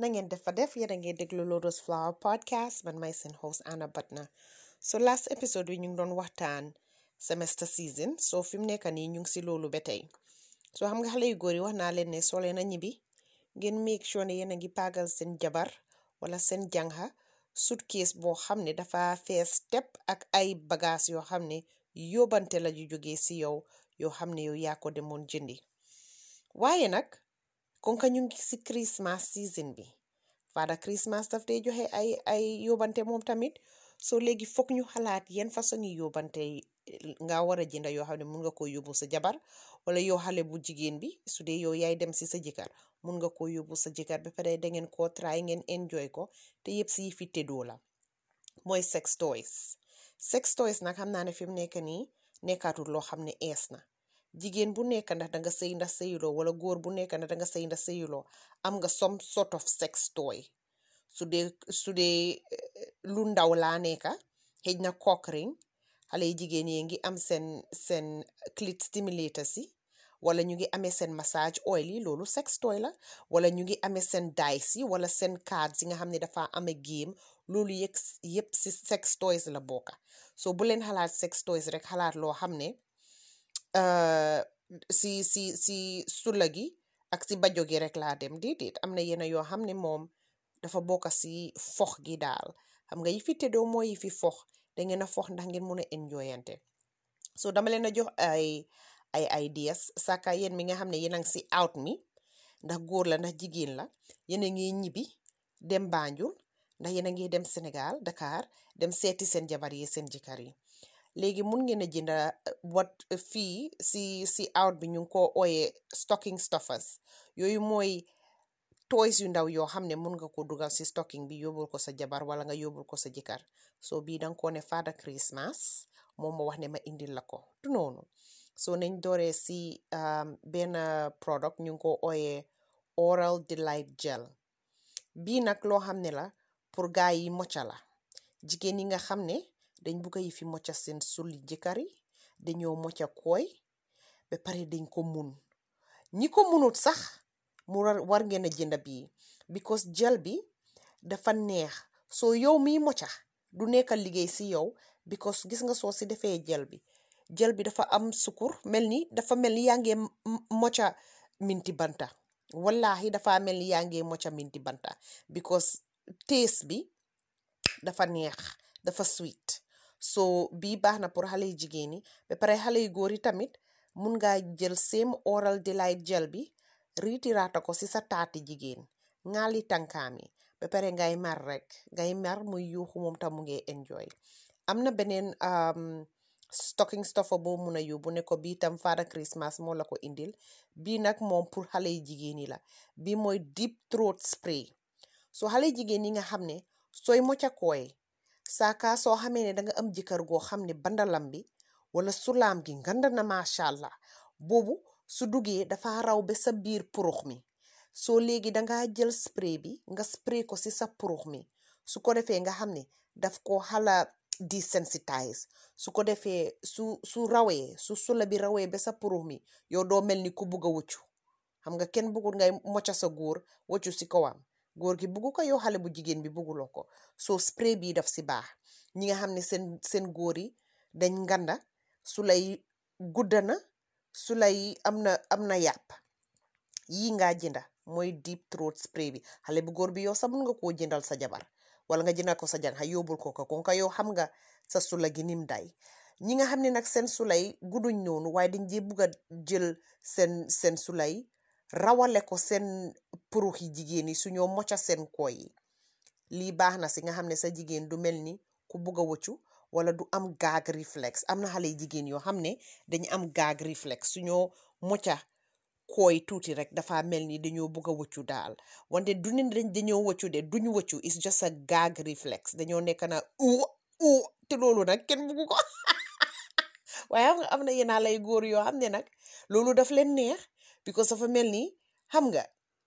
na ngeen def fa def yéen a ngi déglu Lotus Flower podcast man may seen host Anna Batna so last episode bi ñu ngi doon waxtaan semester season so fi mu nekk nii ñu ngi si loolu ba tey so xam nga xale yu góor yi wax naa leen ne soo leen a ñibbi ngeen make sure ne yéen a ngi paagal seen jabar wala seen jànxa suitcase boo xam ne dafa fees tepp ak ay bagages yoo xam ne yóbbante la ju jógee si yow yoo xam ne yow yaa ko demoon jëndi waaye nag kon ka ñu ngi si Christmas season bi faada Christmas daf dee joxe ay ay yóbbante moom tamit soo léegi foog ñu xalaat yan façon yi yóbbante nga war a jënda yoo xam ne mun nga koo yóbbu sa jabar wala yow xale bu jigéen bi su dee yow yaay dem si sa jëkkër mun nga koo yóbbu sa jëkkër ba pare da ngeen koo try ngeen enjoy ko te yëpp si fi tëddoo la mooy sex toys sex toys nag xam naa ne fi mu nekk nii nekkaatul loo xam ne ees na jigéen bu nekk ndax danga sëy ndax sëyuloo wala góor bu nekk ndax danga sëy ndax sëyuloo am nga some sort of sex toy su dee su dee eh, lu ndaw laa nekka xëj na cock ring xale yi jigéen yi ngi am seen seen clit stimulator si wala ñu ngi amee seen massage oil yi loolu sex toy la wala ñu ngi amee seen dice yi wala seen cards yi nga xam ne dafa amee game loolu yëg yëpp si sex toys la bokka so bu leen xalaat sex toys rek xalaat loo xam ne euh, si si si sula gi ak si bajo gi rek laa dem déedéet am na yenn yoo xam ne moom dafa bokk si fox gi daal xam nga yi fi tëddoo mooy yi fi fox da ngeen a fox ndax ngeen mun a enjoyante so dama leen a jox ay ay ideas saka yéen mi nga xam ne yéen a ngi si out mi ndax góor la ndax jigéen la yéen a ngi ñibbi dem Banjul ndax yéen a ngi dem Sénégal Dakar dem seeti seen jabar yi seen jëkkër yi léegi mun ngeen a jënd wat fii si si out bi ñu ngi ko ooyee stocking stuffers yooyu mooy toys yu ndaw yoo xam ne mun nga ko dugal si stocking bi yóbbul ko sa jabar wala nga yóbbul ko sa jëkkër soo bii danga ko ne Father Christmas moom ma wax ne ma indil la ko du noonu soo nañ dooree si um, benn product ñu ngi ko ooyee oral delight gel bii nag loo xam ne la pour gaa yi mocca la jigéen yi nga xam ne dañ bugg yi fi mocca seen sulli jëkkër yi dañoo mocca kooy ba pare dañ ko mun ñi ko munut sax mu war ngeen a jënd bii because gel bi dafa neex soo yow miy moca du nekk liggéey si yow because gis nga soo si defee gel bi gel bi dafa am sukur mel ni dafa mel ni yaa ngee moca minti banta wallahi dafa mel ni yaa ngee moca minti banta because taste bi dafa neex dafa sweet so bii baax na pour xale yu jigéen yi ba pare xale yu góor yi tamit mun ngaa jël same oral delight gel bi riitiraata ko si sa taati jigéen ŋaali tànkaam yi ba pare ngay mar rek ngay mar muy yuuxu moom tam mu ngi enjoy am na beneen um, stocking stuffer boo mun a yóbbu ne ko bii tam Father Christmas moo la ko indil bii nag moom pour xale yu jigéen yi la bii mooy deep throat spray soo xale jigéen yi nga xam ne sooy moca kooy saaka soo xamee ne danga am jëkkër goo xam ne bandalam bi wala sulaam gi nganda na macha allah boobu su duggee dafa raw ba sa biir purux mi soo léegi danga jël spray bi nga spray ko si sa purux mi su ko defee nga xam ne daf ko xala desensitize su ko defee su su rawee su sula bi rawee ba sa purux mi yow doo mel ni ku bugg a wuccu xam nga kenn bëggul ngay mocca sa góor waccu si kawam góor gi bëggu ko yow xale bu jigéen bi bëgguloo ko soo spray bii daf si baax ñi nga xam ne seen seen góor yi dañ nganda su lay gudda na su lay am na am na yàpp yii ngaa jënda mooy deep throat spray bi xale bu góor bi yow sax mun nga koo jëndal sa jabar wala nga jëndal ko sa jànq yóbbul ko ko kon ka yow xam nga sa sula gi nim day ñi nga xam ne nag seen sulay gudduñ noonu waaye dañ jee bugg a jël seen seen sulay rawale ko seen purux yi jigéen yi su ñoo mocca seen kooy yi lii baax na si nga xam ne sa jigéen du mel ni ku bugg a wëccu wala du am gag reflex am na xale jigéen yoo xam ne dañu am gag reflex su ñoo mocca kooy tuuti rek dafa mel ni dañoo bëgg a wëccu daal wante du ne dañ dañoo wëccu de duñ wëccu is just a gag reflex dañoo nekk na u u te loolu nag kenn bëggu ko waaye xam nga am na yenaa lay góor yoo xam ne nag loolu daf leen neex because dafa mel ni xam nga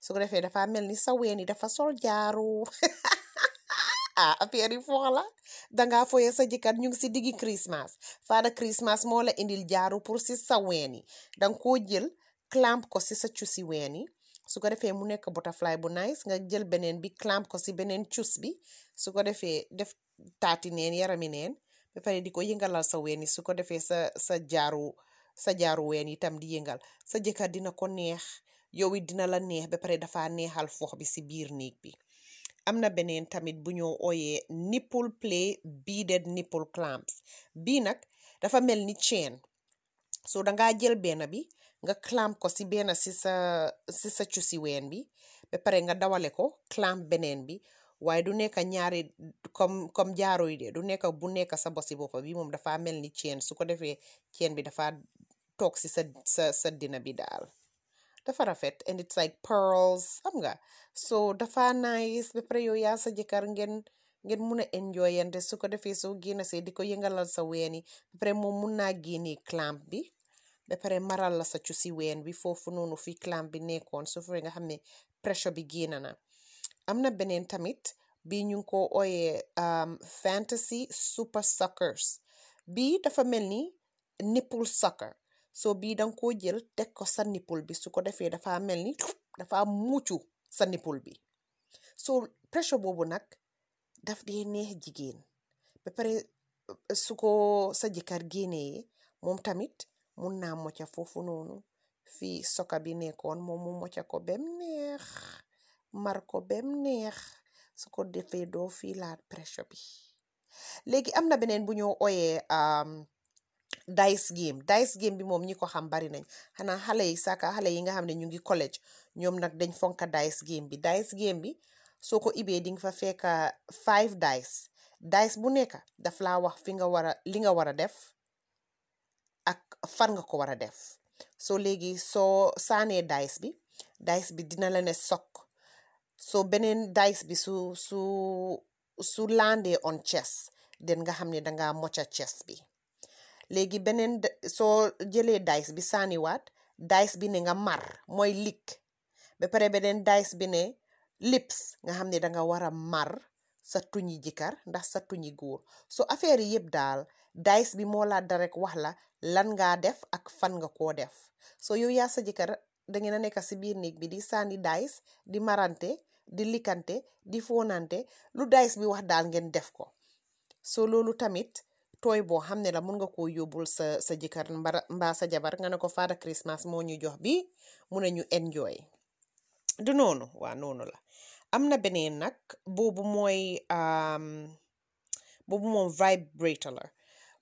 su ko defee dafa mel ni sa ween yi dafa sol jaaru ah affaire yi foo la dangaa foye sa jëkkër ñu ngi si diggi Christmas faada Christmas moo la indil jaaru pour si sa ween yi danga koo jël clamp ko si sa cusi ween yi su ko defee mu nekk butterfly bu nice nga jël beneen bi clamp ko si beneen cus bi su ko defee def taati neen yarami neen ba pare di ko yëngalal sa ween yi su ko defee sa sa jaaru sa jaaru ween itam di yëngal sa jëkkër dina ko neex yow it dina la neex ba pare dafa neexal foox bi si biir néeg bi am na beneen tamit bu ñoo ooyee nipple play beaded nipple clamps bii nag dafa mel ni chain so dangaa jël benn bi nga clamp ko si benn si sa si sa cusi ween bi ba pare nga dawale ko clamp beneen bi waaye du nekk ñaari comme comme jaaro yi de du nekk bu nekk sa bosi boppa bi moom dafa mel ni chain su ko defee chain bi dafa toog si sa sa sa dina bi daal dafa rafet and it's like pearls xam nga so dafa nice ba pare yow yaa sa jëkkër ngeen ngeen mun a enjoyante su ko defee soo génn see di ko yëngalal sa ween yi ba pare moom mun naa génnee clamp bi ba pare maral la sa cusi ween bi foofu noonu fii clamp bi nekkoon su fekkee nga xam ne pressure bi génn na am na beneen tamit bi ñu ngi ko ooyee fantasy super suckers bii dafa mel ni nipple sucker soo bii danga koo jël teg ko sa nipple bi su ko defee dafa mel ni dafa muucu sa nipple bi soo pressure boobu nag daf dee neex jigéen ba pare su ko sa jëkkër génnee moom tamit mun naa mocca foofu noonu fii soka bi nekkoon moom mu mocca ko bem neex mar ko bem neex su ko defee doo fii laat pressure bi léegi am na beneen bu ñu ooyee um, dice game dice game bi moom ñi ko xam bari nañ xanaa xale yi saka xale yi nga xam ne ñu ngi college ñoom nag dañ fonka dice game bi dice game bi soo ko ibee di nga fa fekk five dice dice bu nekk daf laa wax fi nga war a li nga war a def ak fan nga ko war a def soo léegi soo saanee dice bi dice bi dina la ne sokk soo beneen dice bi su su su landee on chest den nga xam ne danga mocca chest bi léegi beneen soo jëlee dice bi sànniwaat dice bi ne nga mar mooy lik ba pare beneen dice bi ne lips nga xam ne danga war a mar sa tuñi jëkkër ndax sa tuñi góor so affaire yi yëpp daal dice bi moo laa da rek wax la lan ngaa def ak fan nga koo def so yow yaa sa jëkkër da ngeen a nekk si biir néeg bi di sànni daayis di marante di likkante di fóonante lu daayis bi wax daal ngeen def ko so loolu tamit tooy boo xam ne la mun nga koo yóbbul sa sa jëkkër mbara mbaa sa jabar nga ne ko Father Christmas moo ñu jox bi mu ne ñu enjoy du noonu waa noonu la am na beneen nag boobu mooy um, boobu moom vibrator la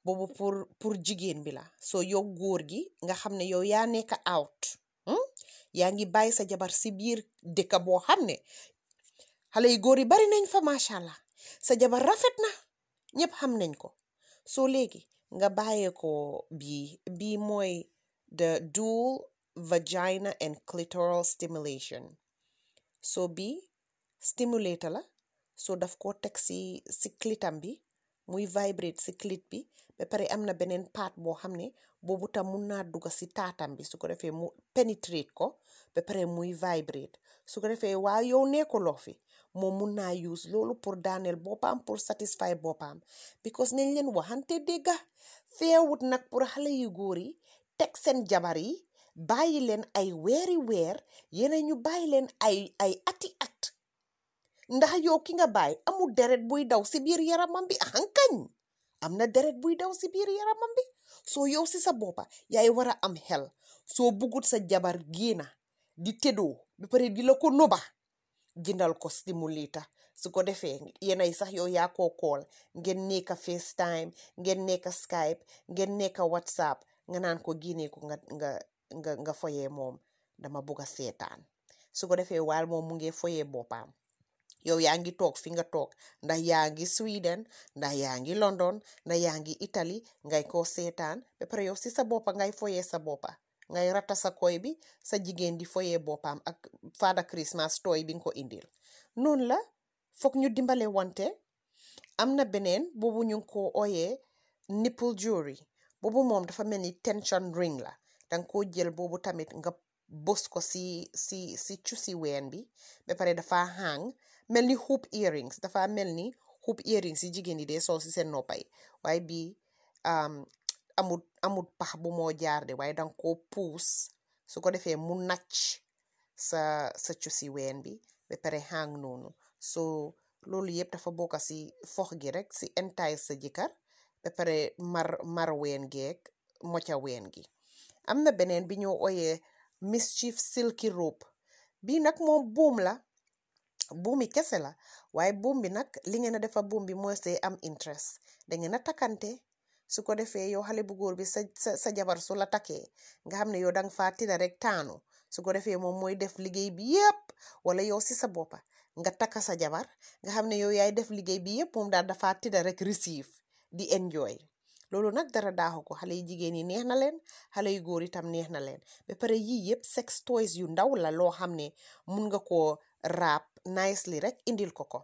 boobu pour pour jigéen bi la soo yow góor gi nga xam ne yow yaa nekk out hmm? yaa ngi bàyyi sa jabar si biir dëkk boo xam ne xale yu góor yi bari nañ fa macha allah sa jabar rafet na ñëpp xam nañ ko soo léegi nga bàyyee ko bii bii mooy the dual vagina and clitoral stimulation so bii stimulator la so daf koo teg si si clitam bi muy vibrate si clit bi ba pare am na beneen part boo xam ne boobu tam mun naa dugg si taatam bi su ko defee mu penetrate ko ba pare muy vibrate su ko defee waa yow nekkuloo fi moom mun naa use loolu pour daaneel boppam pour satisfy boppam because nañ leen waxante dégga feewut nag pour xale yu góor yi teg seen jabar yi bàyyi leen ay weeri weer yeneen ñu bàyyi leen ay ay ati at ndax yow ki nga bàyyi amul deret buy daw si biir yaramam bi ahankañ am na deret buy daw si biir yaramam bi soo yow si sa boppa yaay war a am xel soo buggut sa jabar génna di tëddoo ba pare di la ko noba jëndal ko stimulator su ko defee yenay sax yow yaa koo kool ngeen nekk FaceTime ngeen nekk Skype ngeen nekk WhatsApp nga naan ko génnee ko nga nga nga nga foyee moom dama bugg a seetaan su ko defee waal moom mu ngi foyee boppam yow yaa ngi toog fi nga toog ndax yaa ngi Sweden ndax yaa ngi London ndax yaa ngi Italie ngay koo seetaan ba pare yow si sa boppa ngay foyee sa boppa ngay rata sa koy bi sa jigéen di foyee boppam ak Father Christmas tooy bi nga ko indil noonu la foog ñu dimbale wante am na beneen boobu ñu ngi ko ooyee nipple jewelry boobu moom dafa mel ni tension ring la danga ko jël boobu tamit nga bës ko si si si cusi ween bi ba pare dafa hang mel ni hoop earrings dafa mel ni hoop earrings yi jigéen yi dee sol si seen noppa yi waaye bii am amut amut pax bu moo jaar de waaye danga koo puus su ko defee mu nacc sa sa cusi ween bi ba pare hang noonu so loolu yëpp dafa bokk si fox gi rek si entaay sa jëkkër ba pare mar mar ween geeg moca ween gi am na beneen bi ñoo oyee mischief silky rope bii nag moom buum la buum yi kese la waaye buum bi nag li ngeen a defa buum bi mooy see am interest da ngeen a takkante su ko defee yow xale bu góor bi sa sa sa jabar su la takkee nga xam ne yow danga faa tida rek taanu su ko defee moom mooy def liggéey bi yépp wala yow si sa boppa nga takka sa jabar nga xam ne yow yaay def liggéey bi yépp moom daal dafaa tida rek receive di enjoy loolu nag dara daaxu ko xale yu jigéen yi neex na leen xale yu góor itam neex na leen ba pare yii yëpp sex toys yu ndaw la loo xam ne mun nga koo raab nicely rek indil ko ko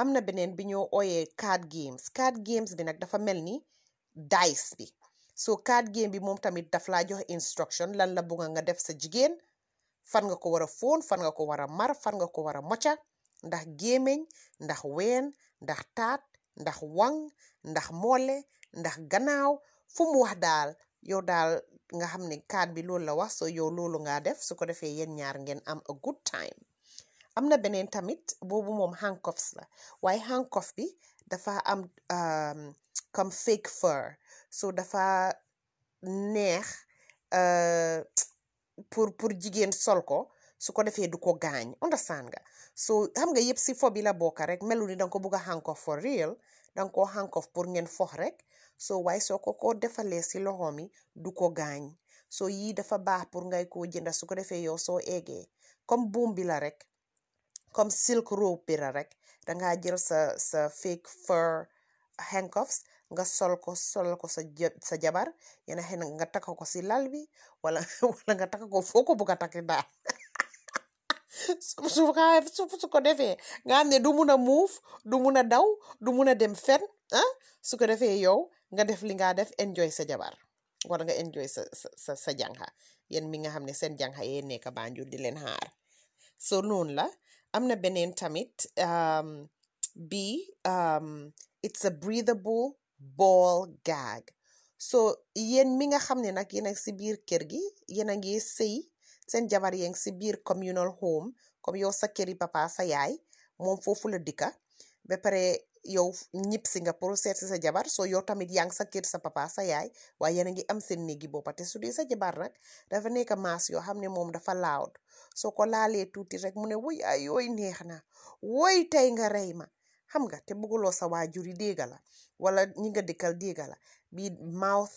am na beneen bi ñoo ooyee card games card games bi nag dafa mel ni dice bi so card game bi moom tamit daf laa jox instruction lan la bëgg nga def sa jigéen fan nga ko war a fóon fan nga ko war a mar fan nga ko war a moca ndax gémmiñ ndax ween ndax taat ndax waŋ ndax moole ndax gannaaw fu mu wax daal yow daal nga xam ne kaat bi loolu la wax so yow loolu ngaa def su ko defee yéen ñaar ngeen am a good time am na beneen tamit boobu moom handcuffs la waaye handcuff bi dafa am um, comme fake fur so dafa neex uh, pour pour jigéen sol ko su ko defee du ko gaañ understand nga so xam nga yëpp si fo bi la bokka rek melu ni danga ko bugg a handcuff for real danga koo handcuff pour ngeen fox rek so waaye soo ko ko defalee si loxo mi du ko gaañ so yii dafa baax pour ngay koo jënda su ko defee yow soo eegee comme buum bi la rek comme silk robe bi la rek dangaa jël sa sa fake fur handcuffs nga sol ko solal ko sa ja- sa jabar yéen a xëy na nga takk ko si lal bi wala wala nga takk ko foo ko bëgg a takk daal su su xaa- su su ko defee nga xam ne du mun a muuf du mun a daw du mun a dem fen ah su ko defee yow nga def li nga def enjoy sa jabar war nga enjoy sa sa sa sa jànxa yéen mi nga xam ne seen jànxa yee nekk Banjul di leen xaar so noonu la am na beneen tamit um, bi um, it's a breathable ball gag so yéen mi nga xam ne nag yéen a ngi si biir kër gi yéen a ngi sëy seen jabar yéen si biir communal home comme yow sa këri papa sa yaay moom foofu la dëkka ba pare yow ñib si nga pour seet si sa jabar soo yow tamit yaa ngi sa kër sa papa sa yaay waaye yéen a ngi am seen néegi boppa te su dee sa jabar nag dafa nekk maas yoo xam ne moom dafa loud soo ko laalee tuuti rek mu ne wuy ay yooy neex na woy tey nga rey ma xam nga te bëgguloo sa waajur yi dégg la wala ñi nga dëkkal dégg la bii mouth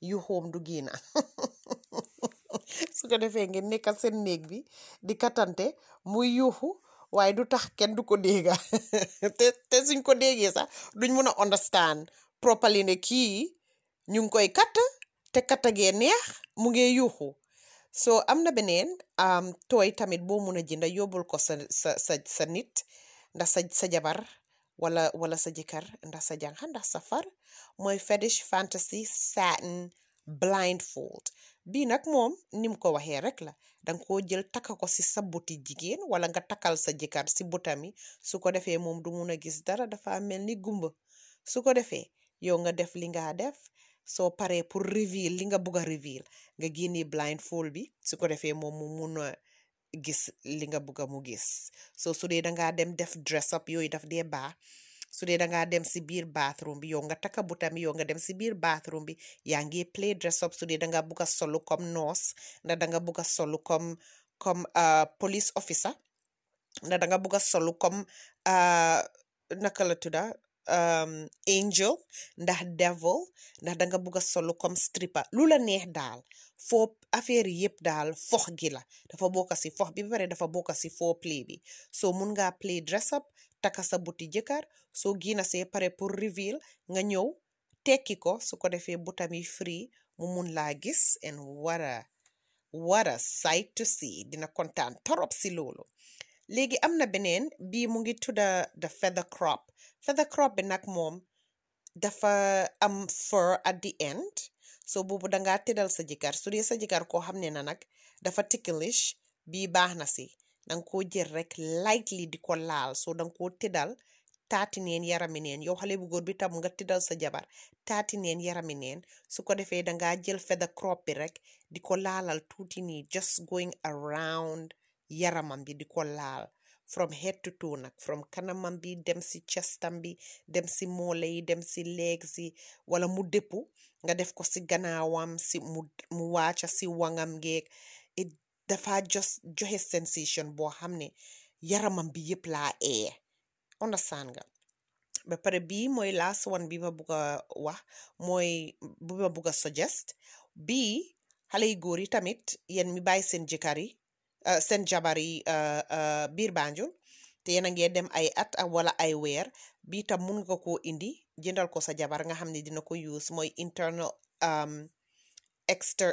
yu xoom du génn su ko defee ngeen nekka seen néeg bi di katante muy yuuxu waaye du tax kenn du ko dégga te te suñ ko déggee sax duñ mun a understand properly ne kii ñu ngi koy katt te katta gee neex mu ngee yuuxu so am na beneen am tooy tamit boo mun a jënda yóbbul ko sa sa sa sa nit ndax sa sa jabar wala wala sa jëkkër ndax sa jànq ndax sa far mooy fetish fantasy satin blindfold bii nag moom ni mu ko waxee rek la danga koo jël takka ko si sa buti jigéen wala nga takkal sa jëkkër si butami su ko defee moom du mun a gis dara dafa mel ni gumba su ko defee yow nga def li nga def soo paree pour reveal li nga bugg a reveal nga génnee blindfold bi su ko defee moom mu mun a gis li nga bëgg a mu gis so su dee dangaa dem def dress up yooyu daf dee baax su dee dangaa dem si biir bathroom bi yow nga takka butam yow nga dem si biir bathroom bi yaa ngi play dress up su dee dangaa bëgg a solu comme nurse ndax danga bëgg a solu comme comme uh, police officer ndax danga bëgg a solu comme uh, naka la tudda um, angel ndax devil ndax danga bugg a solu comme stripper lu la neex daal foo affaire yëpp daal fox gi la dafa bokk si fox bi ba pare dafa bokk si foo play bi soo mun ngaa play dress up takka sa buti jëkkër soo giina see pare pour reveal nga ñëw tekki ko su ko defee butam yi free mu mun laa gis and what a what a sight to see dina kontaan torop si loolu léegi am na beneen bii mu ngi tudda the feather crop feather crop bi nag moom dafa am fur at the end so boobu dangaa tëddal sa jëkkër su dee sa jëkkër koo xam ne na nag dafa ticklish bii baax na si danga koo jël rek lightly di ko laal soo danga koo tëddal taati neen yarami neen yow xale bu góor bi tam nga tëddal sa jabar taati neen yarami neen su ko defee dangaa jël feather crop bi rek di ko laalal tuuti nii just going around yaramam bi di ko laal from head to toe nag from kanamam bi dem si chestam bi dem si moole yi dem si legs yi wala mu dëppu nga def ko si gannaawam si mu mu waaca si wangam ngeeg it dafa jos joxe sensation boo xam ne yaramam bi yëpp laa ee understand nga ba pare bii mooy last one bi ma bugg a wax mooy bi ma bugg a suggest bii xale yu góor yi tamit yéen mi bàyyi seen jëkkër yi uh, seen jabar yi uh, uh, biir Banjul te yéen a ngee dem ay at ak wala ay weer bii tam mun nga koo indi jëndal ko sa jabar nga xam ne dina ko use mooy internal um, exter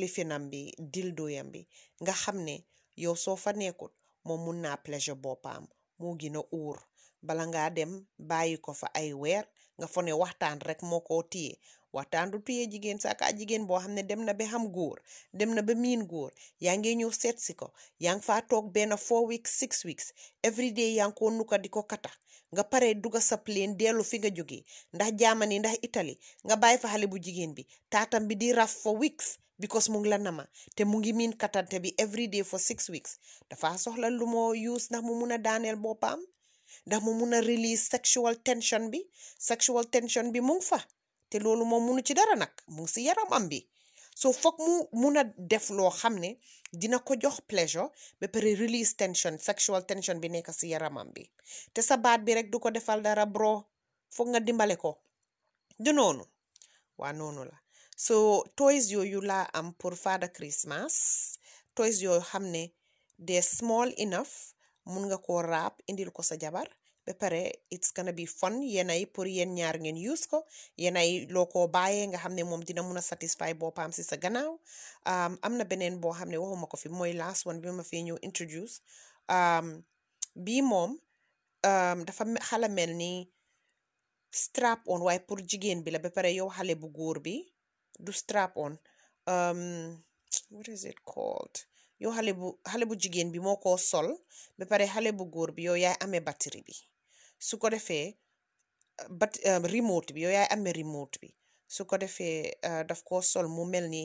lifinam bi dildoyam bi nga xam ne yow soo fa nekkut moom mun naa pleasure boppam moo gën a uur bala ngaa dem bàyyi ko fa ay weer nga fo ne waxtaan rek moo ko téye waxtaan du téye jigéen saaka jigéen boo xam ne dem na ba xam góor dem na ba miin góor yaa ngi ñëw seet si ko yaa ngi faa toog benn four weeks six weeks every day yaa ngi ko nuka di ko kata nga pare duga sa plane dellu fi nga jógee ndax Germany ndax Italie nga bàyyi fa xale bu jigéen bi taatam bi di raf for weeks because mu ngi la nama te mu ngi miin katante bi every day for six weeks dafa soxla lu moo use ndax mu mun a daaneel boppam ndax mu mun a release sexual tension bi sexual tension bi mu ngi fa te loolu moom munu ci dara nag mu ngi si yaramam bi so foog mu mun a def loo xam ne dina ko jox pleasure ba pare release tension sexual tension bi nekk si yaramam bi te sa baat bi rek du ko defal dara bro foog nga dimbale ko du noonu waa noonu la so toys yooyu laa am pour Father Christmas toys yooyu xam ne de small enough mun nga koo raab indil ko sa jabar ba pare it's gonna be fun yéen ay pour yéen ñaar ngeen use ko yéen ay loo koo bàyyee nga xam ne moom dina mun a satisfy boppam si sa gannaaw um, am na beneen boo xam ne waxuma ko fi mooy last one bi ma fi ñëw introduce um, bii moom um, dafa me- xala mel ni strap on waaye pour jigéen bi la ba pare yow xale bu góor bi du strap on um, what is it called yow xale bu xale bu jigéen bi moo ko sol ba pare xale bu góor bi yow yaay amee batterie bi su ko defee bat um, remote bi yow yaay amee remote bi su ko defee uh, daf koo sol mu mel ni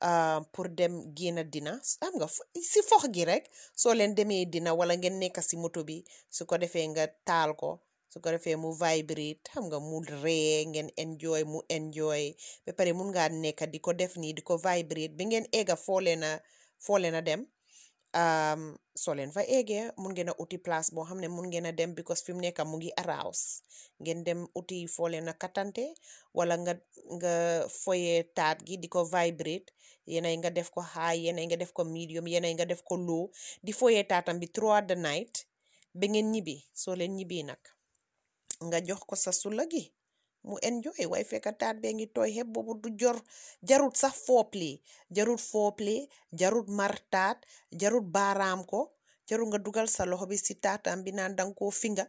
ah, pour dem génn dina xam nga fu- si fox gi rek soo leen demee dina wala ngeen nekk si moto bi su ko defee nga taal ko su ko defee mu vibrate xam nga mu ree ngeen enjoy mu enjoy ba pare mun ngaa nekk di ko def nii di ko vibrate bi ngeen egga foo leen a foo leen a dem um, soo leen fa eegee mun ngeen a uti place boo xam ne mun ngeen a dem because fi mu nekk mu ngi arouse ngeen dem uti foo leen a kattante wala nga nga foyee taat gi di ko vibrate yenay nga def ko high yenay nga def ko medium yenay nga def ko low di foyee taatam bi throughout the night ba ngeen ñibbi soo leen ñibbi nag nga jox ko sa sula gi mu enjoy waaye fekk taat bee ngi tooy xepp boobu du jor jarut sax foople jarut foople jarut mar taat jarut baaraam ko jarut nga dugal sa loxo bi si taatam bi naan danga koo finga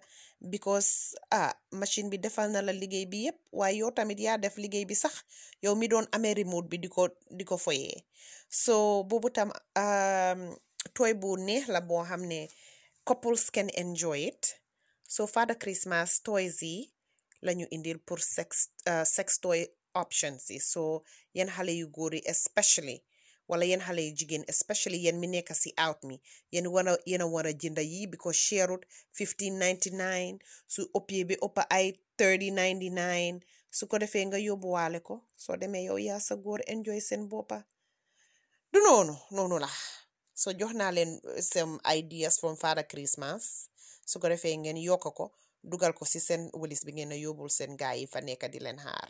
because ah machine bi defal na la liggéey bi yépp waaye yow tamit yaa def liggéey bi sax yow mi doon amee remote bi di ko di ko foyee so boobu tam um, tooy bu neex la boo xam ne couples can enjoy it so Father Christmas toys yi lañu indil pour sex uh, sex toy options yi so yéen xale yu góor yi especially wala yéen xale yu jigéen especially yéen mi nekk si out mi yéen war a yéen a war a jënda yi because sherut 15.99 su ëppee bi ëpp ay 30.99 su ko defee nga yóbbuwaale ko soo demee yow yaa sa góor enjoy seen boppa du noonu noonu la so jox naa leen eh, some ideas from Father Christmas su ko defee ngeen yokk ko dugal ko si seen wëlis bi ngeen a yóbbul seen gaay yi fa nekk di leen xaar